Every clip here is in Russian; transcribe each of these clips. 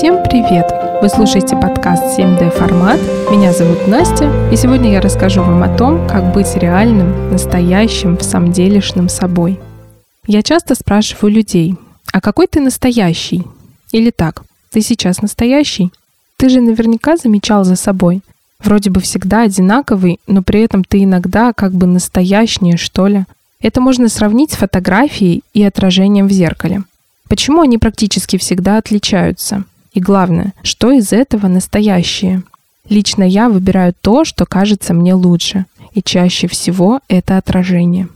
Всем привет! Вы слушаете подкаст 7D формат. Меня зовут Настя, и сегодня я расскажу вам о том, как быть реальным, настоящим, в самом делешным собой. Я часто спрашиваю людей, а какой ты настоящий? Или так, ты сейчас настоящий? Ты же наверняка замечал за собой. Вроде бы всегда одинаковый, но при этом ты иногда как бы настоящее, что ли. Это можно сравнить с фотографией и отражением в зеркале. Почему они практически всегда отличаются? И главное, что из этого настоящее? Лично я выбираю то, что кажется мне лучше, и чаще всего это отражение.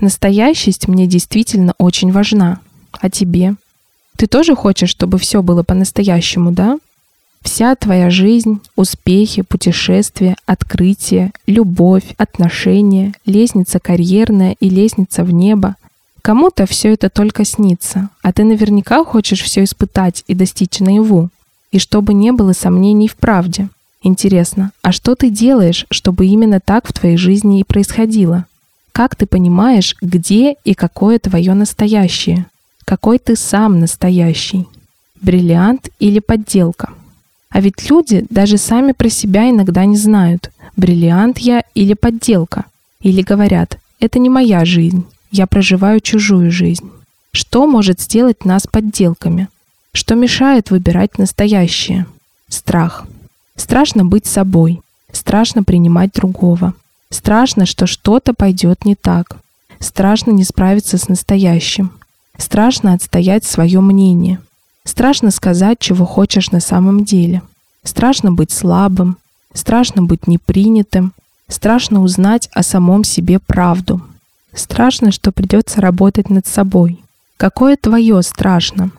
Настоящесть мне действительно очень важна. А тебе? Ты тоже хочешь, чтобы все было по-настоящему, да? Вся твоя жизнь, успехи, путешествия, открытия, любовь, отношения, лестница карьерная и лестница в небо Кому-то все это только снится, а ты наверняка хочешь все испытать и достичь наяву. И чтобы не было сомнений в правде. Интересно, а что ты делаешь, чтобы именно так в твоей жизни и происходило? Как ты понимаешь, где и какое твое настоящее? Какой ты сам настоящий? Бриллиант или подделка? А ведь люди даже сами про себя иногда не знают, бриллиант я или подделка. Или говорят, это не моя жизнь, я проживаю чужую жизнь. Что может сделать нас подделками? Что мешает выбирать настоящее? Страх. Страшно быть собой. Страшно принимать другого. Страшно, что что-то пойдет не так. Страшно не справиться с настоящим. Страшно отстоять свое мнение. Страшно сказать, чего хочешь на самом деле. Страшно быть слабым. Страшно быть непринятым. Страшно узнать о самом себе правду. Страшно, что придется работать над собой. Какое твое страшно?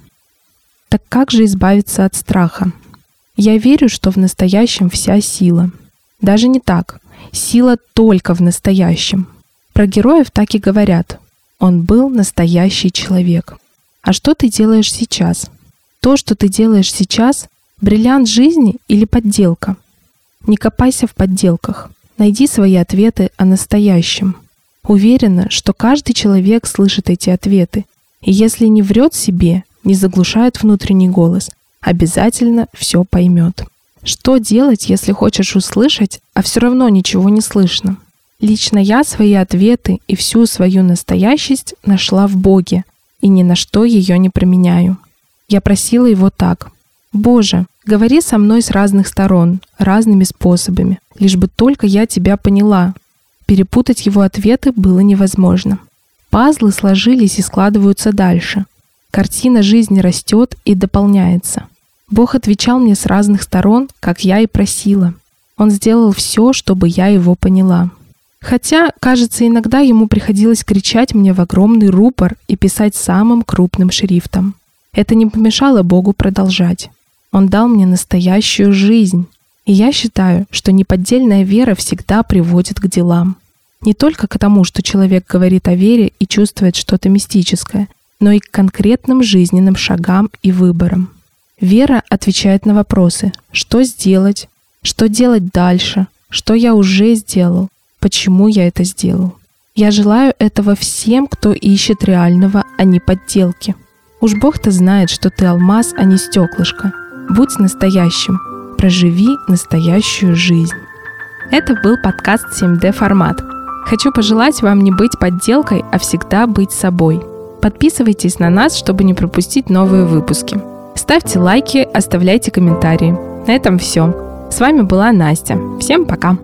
Так как же избавиться от страха? Я верю, что в настоящем вся сила. Даже не так. Сила только в настоящем. Про героев так и говорят. Он был настоящий человек. А что ты делаешь сейчас? То, что ты делаешь сейчас, бриллиант жизни или подделка? Не копайся в подделках. Найди свои ответы о настоящем – Уверена, что каждый человек слышит эти ответы, и если не врет себе, не заглушает внутренний голос, обязательно все поймет. Что делать, если хочешь услышать, а все равно ничего не слышно? Лично я свои ответы и всю свою настоящесть нашла в Боге, и ни на что ее не променяю. Я просила его так. «Боже, говори со мной с разных сторон, разными способами, лишь бы только я тебя поняла, Перепутать его ответы было невозможно. Пазлы сложились и складываются дальше. Картина жизни растет и дополняется. Бог отвечал мне с разных сторон, как я и просила. Он сделал все, чтобы я его поняла. Хотя, кажется, иногда ему приходилось кричать мне в огромный рупор и писать самым крупным шрифтом. Это не помешало Богу продолжать. Он дал мне настоящую жизнь, я считаю, что неподдельная вера всегда приводит к делам. Не только к тому, что человек говорит о вере и чувствует что-то мистическое, но и к конкретным жизненным шагам и выборам. Вера отвечает на вопросы «что сделать?», «что делать дальше?», «что я уже сделал?», «почему я это сделал?». Я желаю этого всем, кто ищет реального, а не подделки. Уж Бог-то знает, что ты алмаз, а не стеклышко. Будь настоящим, Проживи настоящую жизнь. Это был подкаст 7D формат. Хочу пожелать вам не быть подделкой, а всегда быть собой. Подписывайтесь на нас, чтобы не пропустить новые выпуски. Ставьте лайки, оставляйте комментарии. На этом все. С вами была Настя. Всем пока!